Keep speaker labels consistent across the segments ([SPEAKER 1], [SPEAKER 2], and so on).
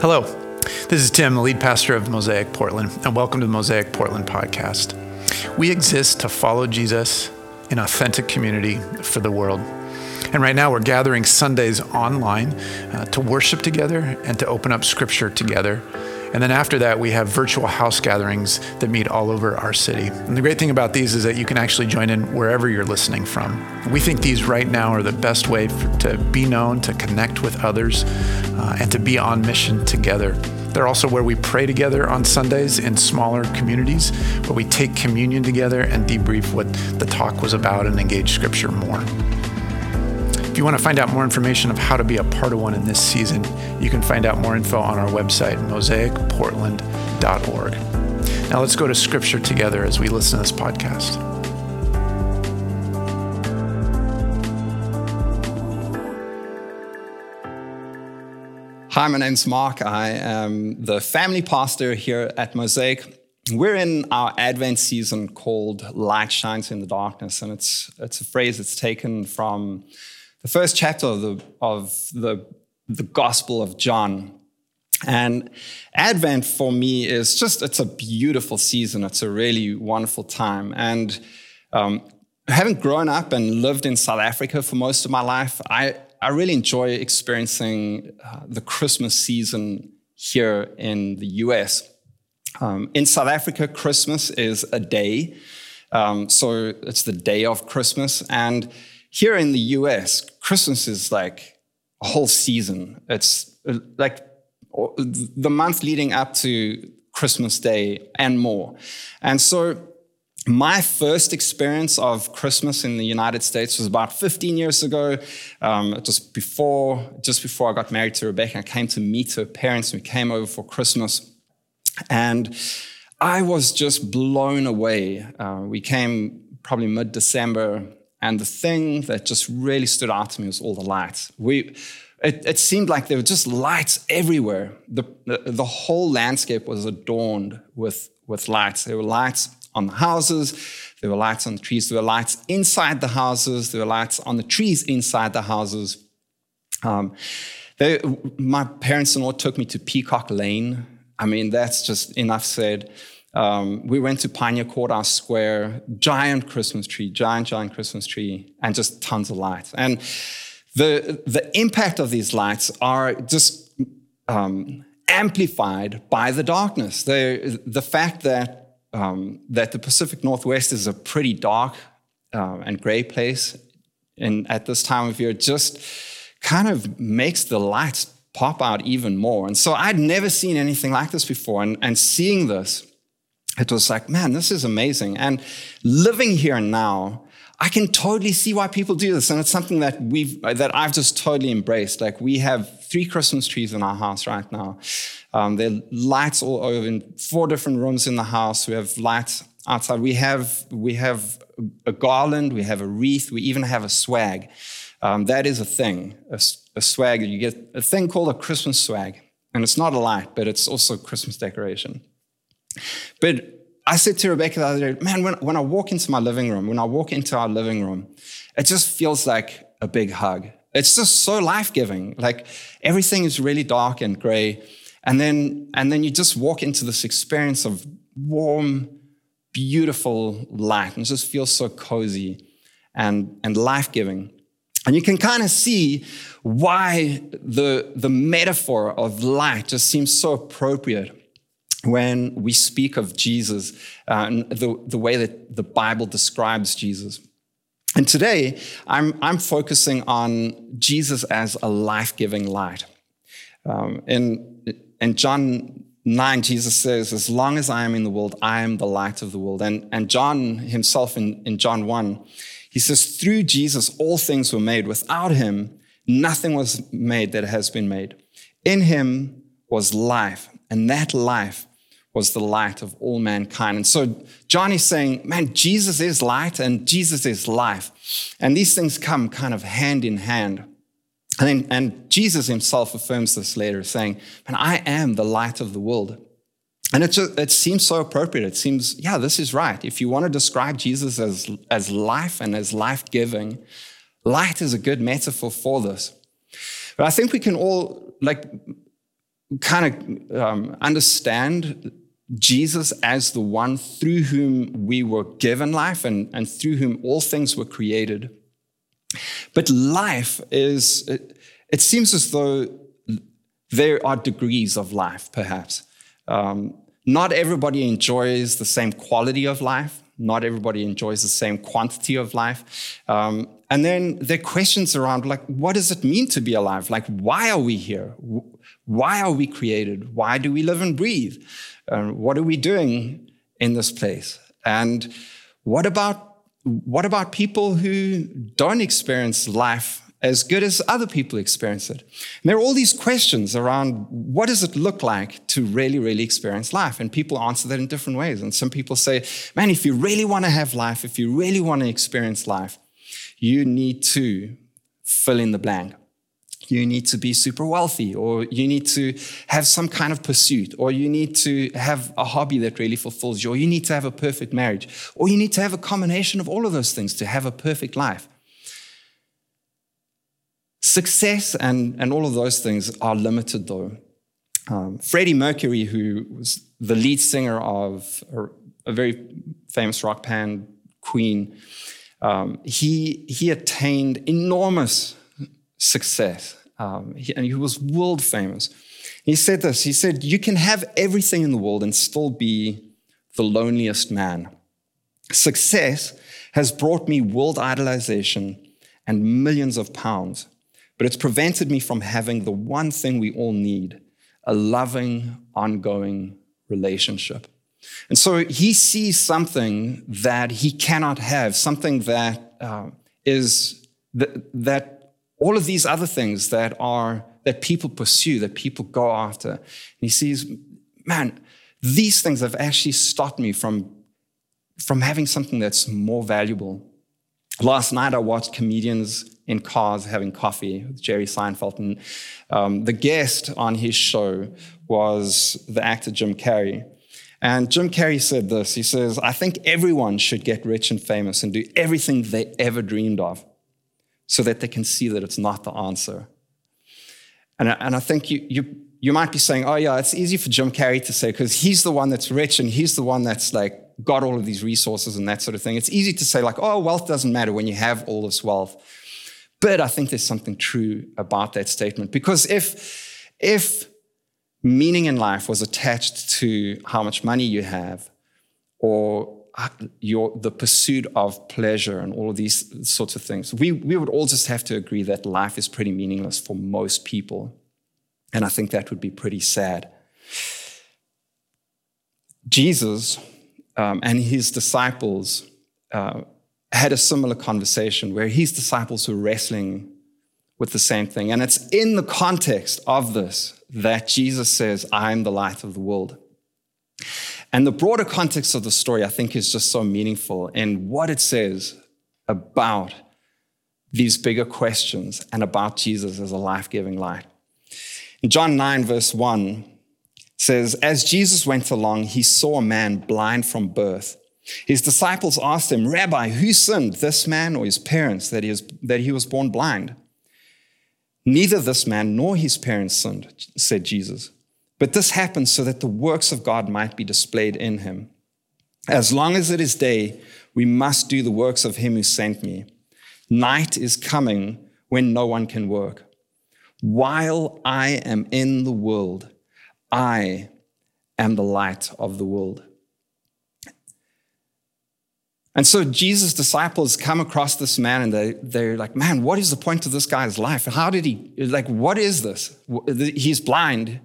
[SPEAKER 1] Hello, this is Tim, the lead pastor of Mosaic Portland, and welcome to the Mosaic Portland podcast. We exist to follow Jesus in authentic community for the world. And right now, we're gathering Sundays online uh, to worship together and to open up scripture together. And then after that, we have virtual house gatherings that meet all over our city. And the great thing about these is that you can actually join in wherever you're listening from. We think these right now are the best way for, to be known, to connect with others, uh, and to be on mission together. They're also where we pray together on Sundays in smaller communities, where we take communion together and debrief what the talk was about and engage scripture more. If you want to find out more information of how to be a part of one in this season, you can find out more info on our website, mosaicportland.org. Now let's go to scripture together as we listen to this podcast.
[SPEAKER 2] Hi, my name's Mark. I am the family pastor here at Mosaic. We're in our Advent season called Light Shines in the Darkness, and it's, it's a phrase that's taken from the first chapter of the, of the, the Gospel of John. And Advent for me is just, it's a beautiful season. It's a really wonderful time. And um, having grown up and lived in South Africa for most of my life, I, I really enjoy experiencing uh, the Christmas season here in the US. Um, in South Africa, Christmas is a day. Um, so it's the day of Christmas. And here in the US, Christmas is like a whole season. It's uh, like the month leading up to Christmas Day and more. And so my first experience of Christmas in the United States was about 15 years ago. Um, just before, just before I got married to Rebecca, I came to meet her parents. We came over for Christmas, and I was just blown away. Uh, we came probably mid-December, and the thing that just really stood out to me was all the lights. We, it, it seemed like there were just lights everywhere. The, the, the whole landscape was adorned with, with lights. There were lights on the houses, there were lights on the trees, there were lights inside the houses, there were lights on the trees inside the houses. Um, they, my parents in law took me to Peacock Lane. I mean, that's just enough said. Um, we went to Pioneer Courthouse Square, giant Christmas tree, giant, giant Christmas tree, and just tons of lights. And the, the impact of these lights are just um, amplified by the darkness. The, the fact that, um, that the Pacific Northwest is a pretty dark uh, and gray place and at this time of year just kind of makes the lights pop out even more. And so I'd never seen anything like this before. And, and seeing this, it was like, man, this is amazing. And living here now, I can totally see why people do this. And it's something that we've, that I've just totally embraced. Like we have three Christmas trees in our house right now. Um, there are lights all over in four different rooms in the house. We have lights outside. We have, we have a garland. We have a wreath. We even have a swag. Um, that is a thing, a, a swag. You get a thing called a Christmas swag. And it's not a light, but it's also Christmas decoration. But I said to Rebecca the other day, man, when, when I walk into my living room, when I walk into our living room, it just feels like a big hug. It's just so life giving. Like everything is really dark and gray. And then, and then you just walk into this experience of warm, beautiful light and it just feels so cozy and, and life giving. And you can kind of see why the, the metaphor of light just seems so appropriate when we speak of Jesus uh, and the, the way that the Bible describes Jesus. And today, I'm, I'm focusing on Jesus as a life giving light. Um, in, in John 9, Jesus says, As long as I am in the world, I am the light of the world. And, and John himself in, in John 1, he says, Through Jesus, all things were made. Without him, nothing was made that has been made. In him was life, and that life was the light of all mankind. And so John is saying, man, Jesus is light and Jesus is life. And these things come kind of hand in hand. And, then, and Jesus himself affirms this later, saying, man, I am the light of the world. And it, just, it seems so appropriate. It seems, yeah, this is right. If you want to describe Jesus as, as life and as life giving, light is a good metaphor for this. But I think we can all, like, kind of um, understand Jesus as the one through whom we were given life and, and through whom all things were created. But life is, it, it seems as though there are degrees of life, perhaps. Um, not everybody enjoys the same quality of life. Not everybody enjoys the same quantity of life. Um, and then there are questions around, like, what does it mean to be alive? Like, why are we here? Why are we created? Why do we live and breathe? Um, what are we doing in this place? And what about what about people who don't experience life as good as other people experience it? And there are all these questions around what does it look like to really, really experience life? And people answer that in different ways. And some people say, man, if you really want to have life, if you really want to experience life, you need to fill in the blank you need to be super wealthy, or you need to have some kind of pursuit, or you need to have a hobby that really fulfills you, or you need to have a perfect marriage, or you need to have a combination of all of those things to have a perfect life. Success and, and all of those things are limited, though. Um, Freddie Mercury, who was the lead singer of a, a very famous rock band, Queen, um, he, he attained enormous success um, he, and he was world famous. He said this He said, You can have everything in the world and still be the loneliest man. Success has brought me world idolization and millions of pounds, but it's prevented me from having the one thing we all need a loving, ongoing relationship. And so he sees something that he cannot have, something that uh, is that, that all of these other things that are that people pursue, that people go after. And he sees, man, these things have actually stopped me from, from having something that's more valuable. Last night, I watched comedians in cars having coffee with Jerry Seinfeld, and um, the guest on his show was the actor Jim Carrey. And Jim Carrey said this He says, I think everyone should get rich and famous and do everything they ever dreamed of so that they can see that it's not the answer. And I, and I think you, you, you might be saying, oh, yeah, it's easy for Jim Carrey to say, because he's the one that's rich and he's the one that's like got all of these resources and that sort of thing. It's easy to say, like, oh, wealth doesn't matter when you have all this wealth. But I think there's something true about that statement because if, if meaning in life was attached to how much money you have or your, the pursuit of pleasure and all of these sorts of things. We, we would all just have to agree that life is pretty meaningless for most people. And I think that would be pretty sad. Jesus um, and his disciples uh, had a similar conversation where his disciples were wrestling with the same thing. And it's in the context of this that Jesus says, I am the light of the world. And the broader context of the story, I think, is just so meaningful in what it says about these bigger questions and about Jesus as a life giving light. In John 9, verse 1, says, As Jesus went along, he saw a man blind from birth. His disciples asked him, Rabbi, who sinned, this man or his parents, that he, is, that he was born blind? Neither this man nor his parents sinned, said Jesus. But this happens so that the works of God might be displayed in him. As long as it is day, we must do the works of him who sent me. Night is coming when no one can work. While I am in the world, I am the light of the world. And so Jesus' disciples come across this man and they, they're like, man, what is the point of this guy's life? How did he, like, what is this? He's blind.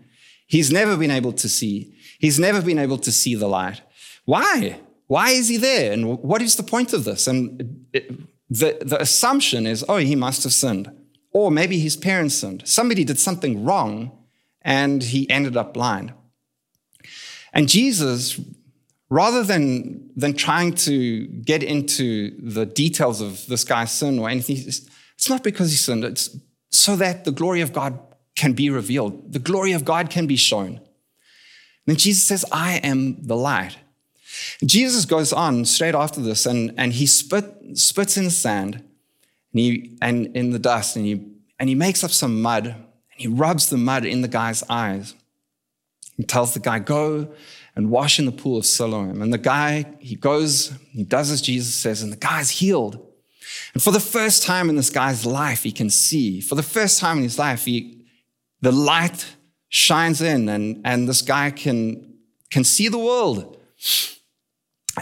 [SPEAKER 2] He's never been able to see. He's never been able to see the light. Why? Why is he there? And what is the point of this? And it, the, the assumption is, oh, he must have sinned. Or maybe his parents sinned. Somebody did something wrong and he ended up blind. And Jesus, rather than, than trying to get into the details of this guy's sin or anything, it's not because he sinned, it's so that the glory of God can be revealed, the glory of God can be shown. then Jesus says, I am the light. Jesus goes on straight after this and, and he spit, spits in the sand and, he, and in the dust and he, and he makes up some mud and he rubs the mud in the guy's eyes. He tells the guy, Go and wash in the pool of Siloam. And the guy, he goes, he does as Jesus says, and the guy's healed. And for the first time in this guy's life, he can see. For the first time in his life, he, the light shines in, and, and this guy can, can see the world.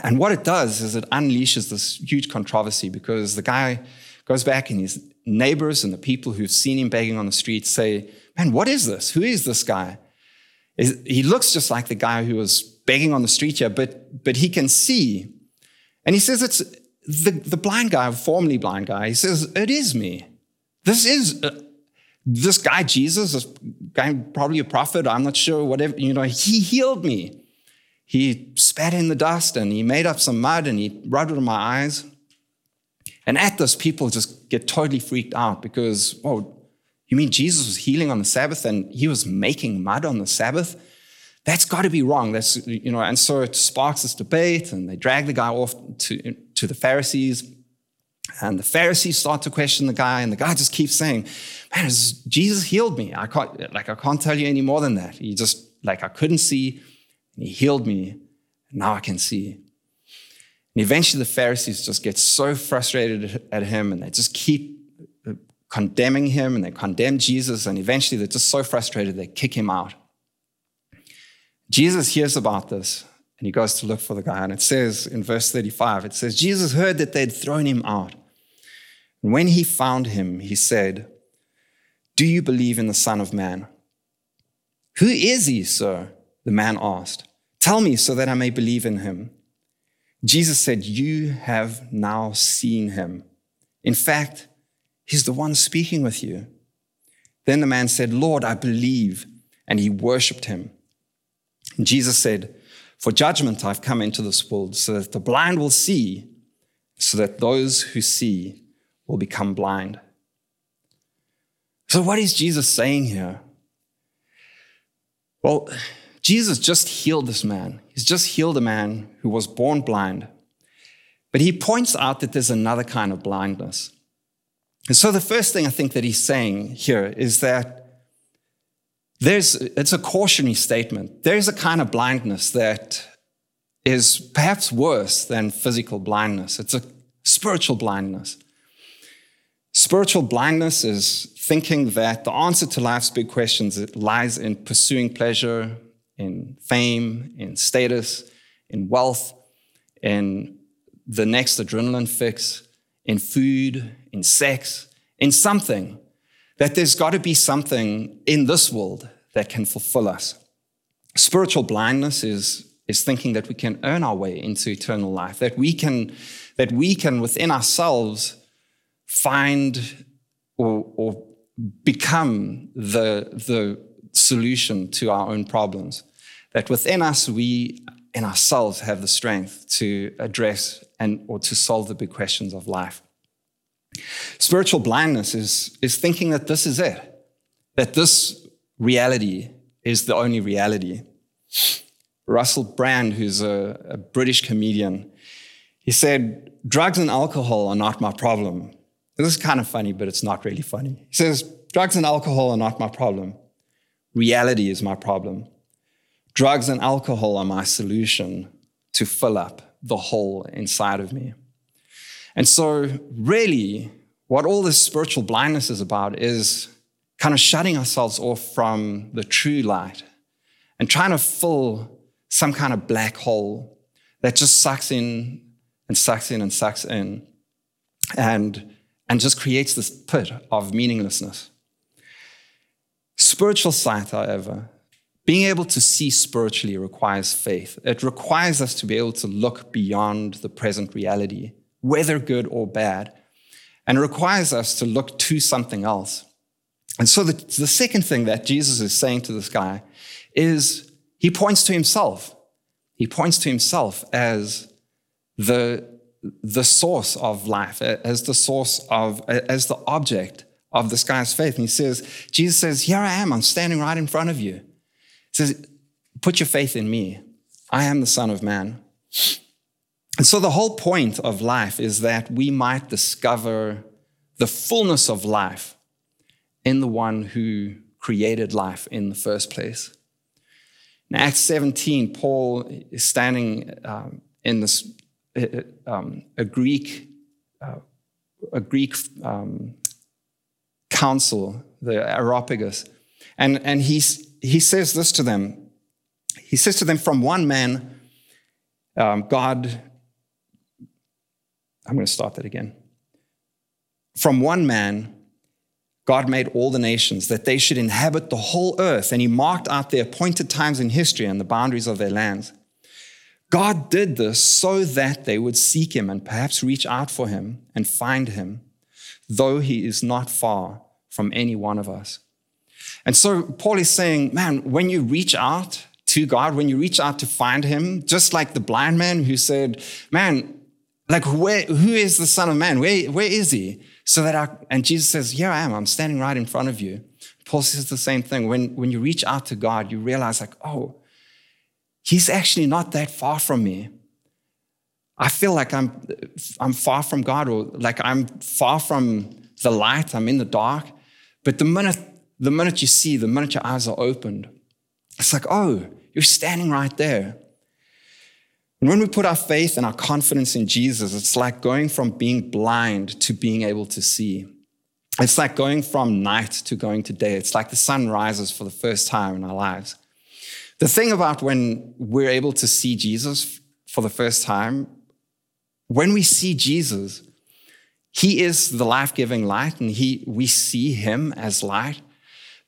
[SPEAKER 2] And what it does is it unleashes this huge controversy because the guy goes back and his neighbors and the people who've seen him begging on the street say, Man, what is this? Who is this guy? He looks just like the guy who was begging on the street here, but, but he can see. And he says it's the, the blind guy, formerly blind guy, he says, It is me. This is uh, this guy, Jesus, this guy, probably a prophet, I'm not sure, whatever, you know, he healed me. He spat in the dust and he made up some mud and he rubbed it on my eyes. And at this, people just get totally freaked out because, oh, you mean Jesus was healing on the Sabbath and he was making mud on the Sabbath? That's got to be wrong. That's, you know, and so it sparks this debate and they drag the guy off to, to the Pharisees. And the Pharisees start to question the guy, and the guy just keeps saying, Man, Jesus healed me. I can't, like, I can't tell you any more than that. He just, like, I couldn't see, and he healed me, and now I can see. And eventually the Pharisees just get so frustrated at him, and they just keep uh, condemning him and they condemn Jesus, and eventually they're just so frustrated they kick him out. Jesus hears about this and he goes to look for the guy. And it says in verse 35, it says, Jesus heard that they'd thrown him out. When he found him, he said, Do you believe in the Son of Man? Who is he, sir? The man asked. Tell me so that I may believe in him. Jesus said, You have now seen him. In fact, He's the one speaking with you. Then the man said, Lord, I believe. And he worshiped him. And Jesus said, For judgment I've come into this world, so that the blind will see, so that those who see will become blind. So, what is Jesus saying here? Well, Jesus just healed this man. He's just healed a man who was born blind. But he points out that there's another kind of blindness. And so the first thing I think that he's saying here is that there's, it's a cautionary statement. There's a kind of blindness that is perhaps worse than physical blindness. It's a spiritual blindness. Spiritual blindness is thinking that the answer to life's big questions lies in pursuing pleasure, in fame, in status, in wealth, in the next adrenaline fix, in food, in sex, in something, that there's got to be something in this world that can fulfill us. Spiritual blindness is, is thinking that we can earn our way into eternal life, that we can, that we can within ourselves find or, or become the, the solution to our own problems. That within us, we in ourselves have the strength to address and or to solve the big questions of life. Spiritual blindness is, is thinking that this is it, that this reality is the only reality. Russell Brand, who's a, a British comedian, he said, Drugs and alcohol are not my problem. This is kind of funny, but it's not really funny. He says, Drugs and alcohol are not my problem. Reality is my problem. Drugs and alcohol are my solution to fill up the hole inside of me. And so, really, what all this spiritual blindness is about is kind of shutting ourselves off from the true light and trying to fill some kind of black hole that just sucks in and sucks in and sucks in and, and just creates this pit of meaninglessness. Spiritual sight, however, being able to see spiritually requires faith. It requires us to be able to look beyond the present reality whether good or bad, and requires us to look to something else. And so the, the second thing that Jesus is saying to this guy is he points to himself. He points to himself as the, the source of life, as the source of, as the object of this guy's faith. And he says, Jesus says, Here I am, I'm standing right in front of you. He says, Put your faith in me. I am the Son of Man. And so the whole point of life is that we might discover the fullness of life in the one who created life in the first place. In Acts 17, Paul is standing um, in this uh, um, a Greek uh, a Greek um, council, the Areopagus, and and he's, he says this to them. He says to them, "From one man, um, God." I'm going to start that again. From one man, God made all the nations that they should inhabit the whole earth, and He marked out their appointed times in history and the boundaries of their lands. God did this so that they would seek Him and perhaps reach out for Him and find Him, though He is not far from any one of us. And so Paul is saying, man, when you reach out to God, when you reach out to find Him, just like the blind man who said, man, like where, who is the Son of Man? Where, where is He? So that I, and Jesus says, Here I am, I'm standing right in front of you. Paul says the same thing. When, when you reach out to God, you realize, like, oh, He's actually not that far from me. I feel like I'm, I'm far from God or like I'm far from the light, I'm in the dark. But the minute, the minute you see, the minute your eyes are opened, it's like, oh, you're standing right there. And when we put our faith and our confidence in Jesus, it's like going from being blind to being able to see. It's like going from night to going to day. It's like the sun rises for the first time in our lives. The thing about when we're able to see Jesus for the first time, when we see Jesus, he is the life giving light, and he, we see him as light.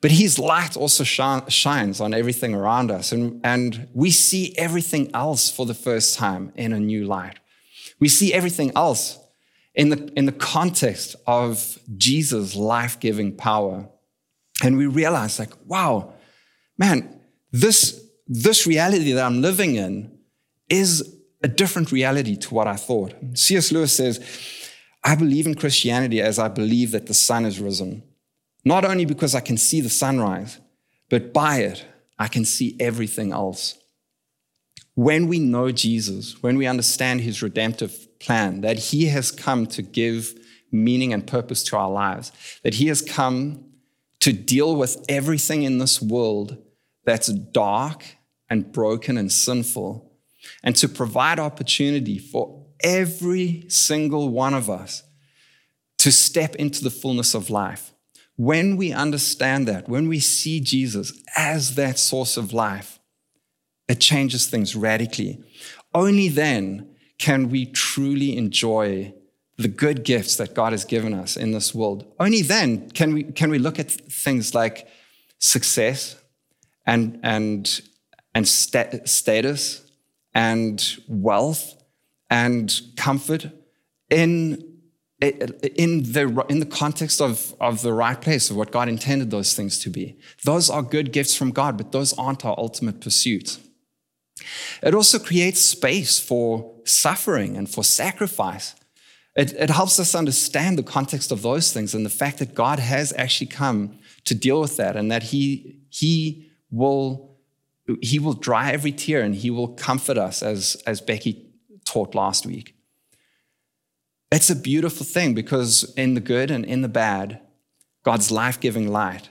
[SPEAKER 2] But his light also shines on everything around us, and, and we see everything else for the first time in a new light. We see everything else in the, in the context of Jesus' life giving power. And we realize, like, wow, man, this, this reality that I'm living in is a different reality to what I thought. C.S. Lewis says, I believe in Christianity as I believe that the sun is risen. Not only because I can see the sunrise, but by it, I can see everything else. When we know Jesus, when we understand his redemptive plan, that he has come to give meaning and purpose to our lives, that he has come to deal with everything in this world that's dark and broken and sinful, and to provide opportunity for every single one of us to step into the fullness of life. When we understand that, when we see Jesus as that source of life, it changes things radically. Only then can we truly enjoy the good gifts that God has given us in this world. Only then can we, can we look at things like success and, and, and status and wealth and comfort in in the, in the context of, of the right place, of what God intended those things to be. Those are good gifts from God, but those aren't our ultimate pursuit. It also creates space for suffering and for sacrifice. It, it helps us understand the context of those things and the fact that God has actually come to deal with that and that He, he, will, he will dry every tear and He will comfort us, as, as Becky taught last week. It's a beautiful thing because in the good and in the bad, God's life giving light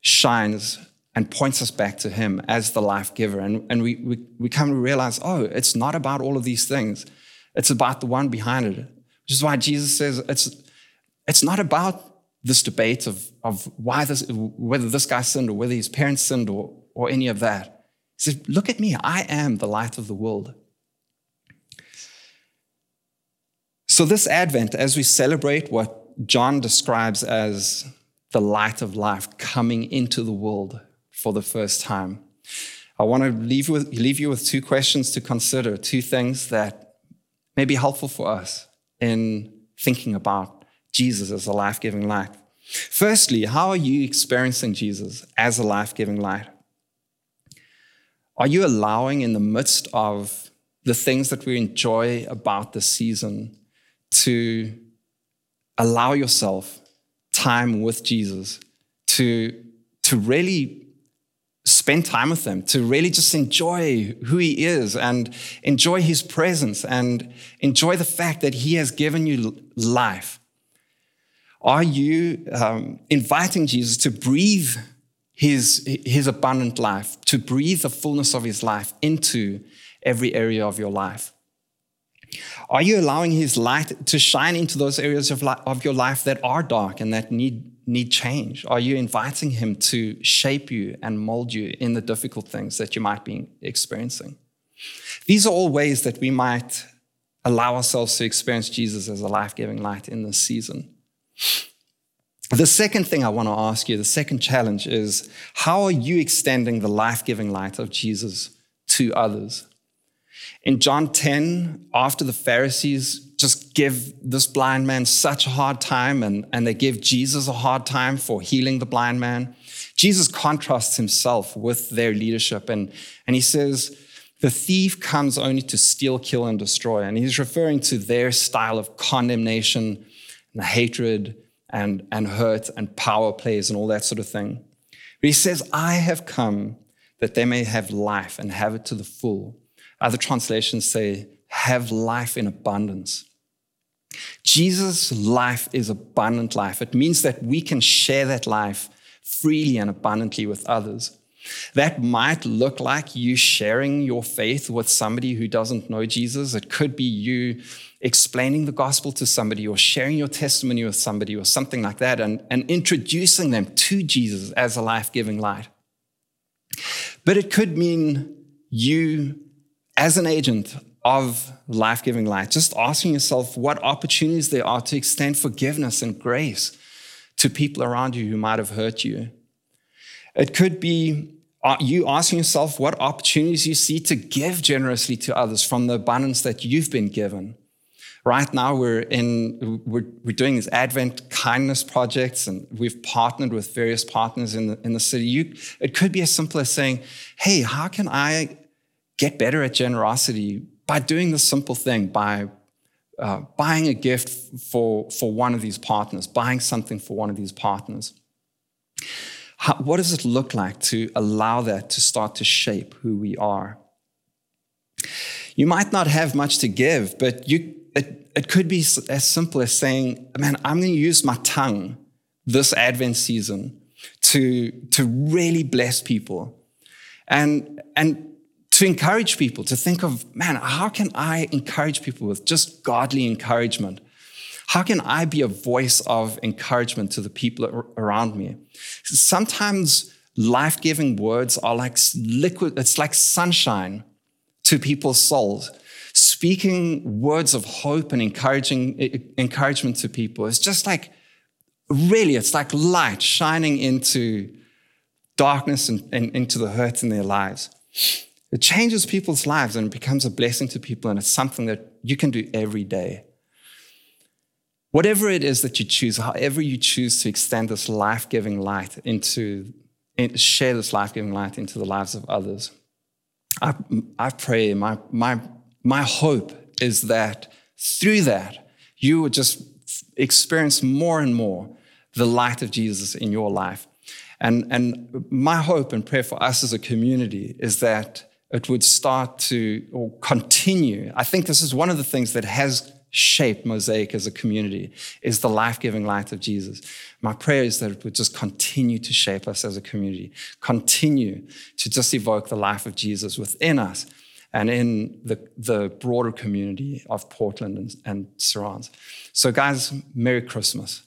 [SPEAKER 2] shines and points us back to Him as the life giver. And, and we, we, we come to realize, oh, it's not about all of these things, it's about the one behind it. Which is why Jesus says it's, it's not about this debate of, of why this, whether this guy sinned or whether his parents sinned or, or any of that. He says, Look at me, I am the light of the world. So, this Advent, as we celebrate what John describes as the light of life coming into the world for the first time, I want to leave, with, leave you with two questions to consider, two things that may be helpful for us in thinking about Jesus as a life giving light. Firstly, how are you experiencing Jesus as a life giving light? Are you allowing, in the midst of the things that we enjoy about the season, to allow yourself time with Jesus, to, to really spend time with Him, to really just enjoy who He is and enjoy His presence and enjoy the fact that He has given you life. Are you um, inviting Jesus to breathe his, his abundant life, to breathe the fullness of his life into every area of your life? Are you allowing his light to shine into those areas of, li- of your life that are dark and that need, need change? Are you inviting him to shape you and mold you in the difficult things that you might be experiencing? These are all ways that we might allow ourselves to experience Jesus as a life giving light in this season. The second thing I want to ask you, the second challenge is how are you extending the life giving light of Jesus to others? In John 10, after the Pharisees just give this blind man such a hard time and, and they give Jesus a hard time for healing the blind man, Jesus contrasts himself with their leadership and, and he says, The thief comes only to steal, kill, and destroy. And he's referring to their style of condemnation and hatred and, and hurt and power plays and all that sort of thing. But he says, I have come that they may have life and have it to the full. Other translations say, have life in abundance. Jesus' life is abundant life. It means that we can share that life freely and abundantly with others. That might look like you sharing your faith with somebody who doesn't know Jesus. It could be you explaining the gospel to somebody or sharing your testimony with somebody or something like that and, and introducing them to Jesus as a life giving light. But it could mean you, as an agent of life giving light, just asking yourself what opportunities there are to extend forgiveness and grace to people around you who might have hurt you. It could be uh, you asking yourself what opportunities you see to give generously to others from the abundance that you've been given. Right now, we're in we're, we're doing these Advent kindness projects, and we've partnered with various partners in the in the city. You, it could be as simple as saying, "Hey, how can I get better at generosity by doing this simple thing by uh, buying a gift for for one of these partners, buying something for one of these partners." How, what does it look like to allow that to start to shape who we are? You might not have much to give, but you it, it could be as simple as saying, man, I'm going to use my tongue this Advent season to, to really bless people and, and to encourage people to think of, man, how can I encourage people with just godly encouragement? How can I be a voice of encouragement to the people around me? Sometimes life giving words are like liquid, it's like sunshine to people's souls. Speaking words of hope and encouraging encouragement to people is just like really it's like light shining into darkness and, and into the hurt in their lives. It changes people's lives and becomes a blessing to people and it's something that you can do every day whatever it is that you choose however you choose to extend this life-giving light into share this life-giving light into the lives of others I, I pray my, my my hope is that through that, you would just experience more and more the light of Jesus in your life. And, and my hope and prayer for us as a community is that it would start to or continue. I think this is one of the things that has shaped Mosaic as a community is the life-giving light of Jesus. My prayer is that it would just continue to shape us as a community, continue to just evoke the life of Jesus within us and in the, the broader community of Portland and, and surrounds. So, guys, Merry Christmas.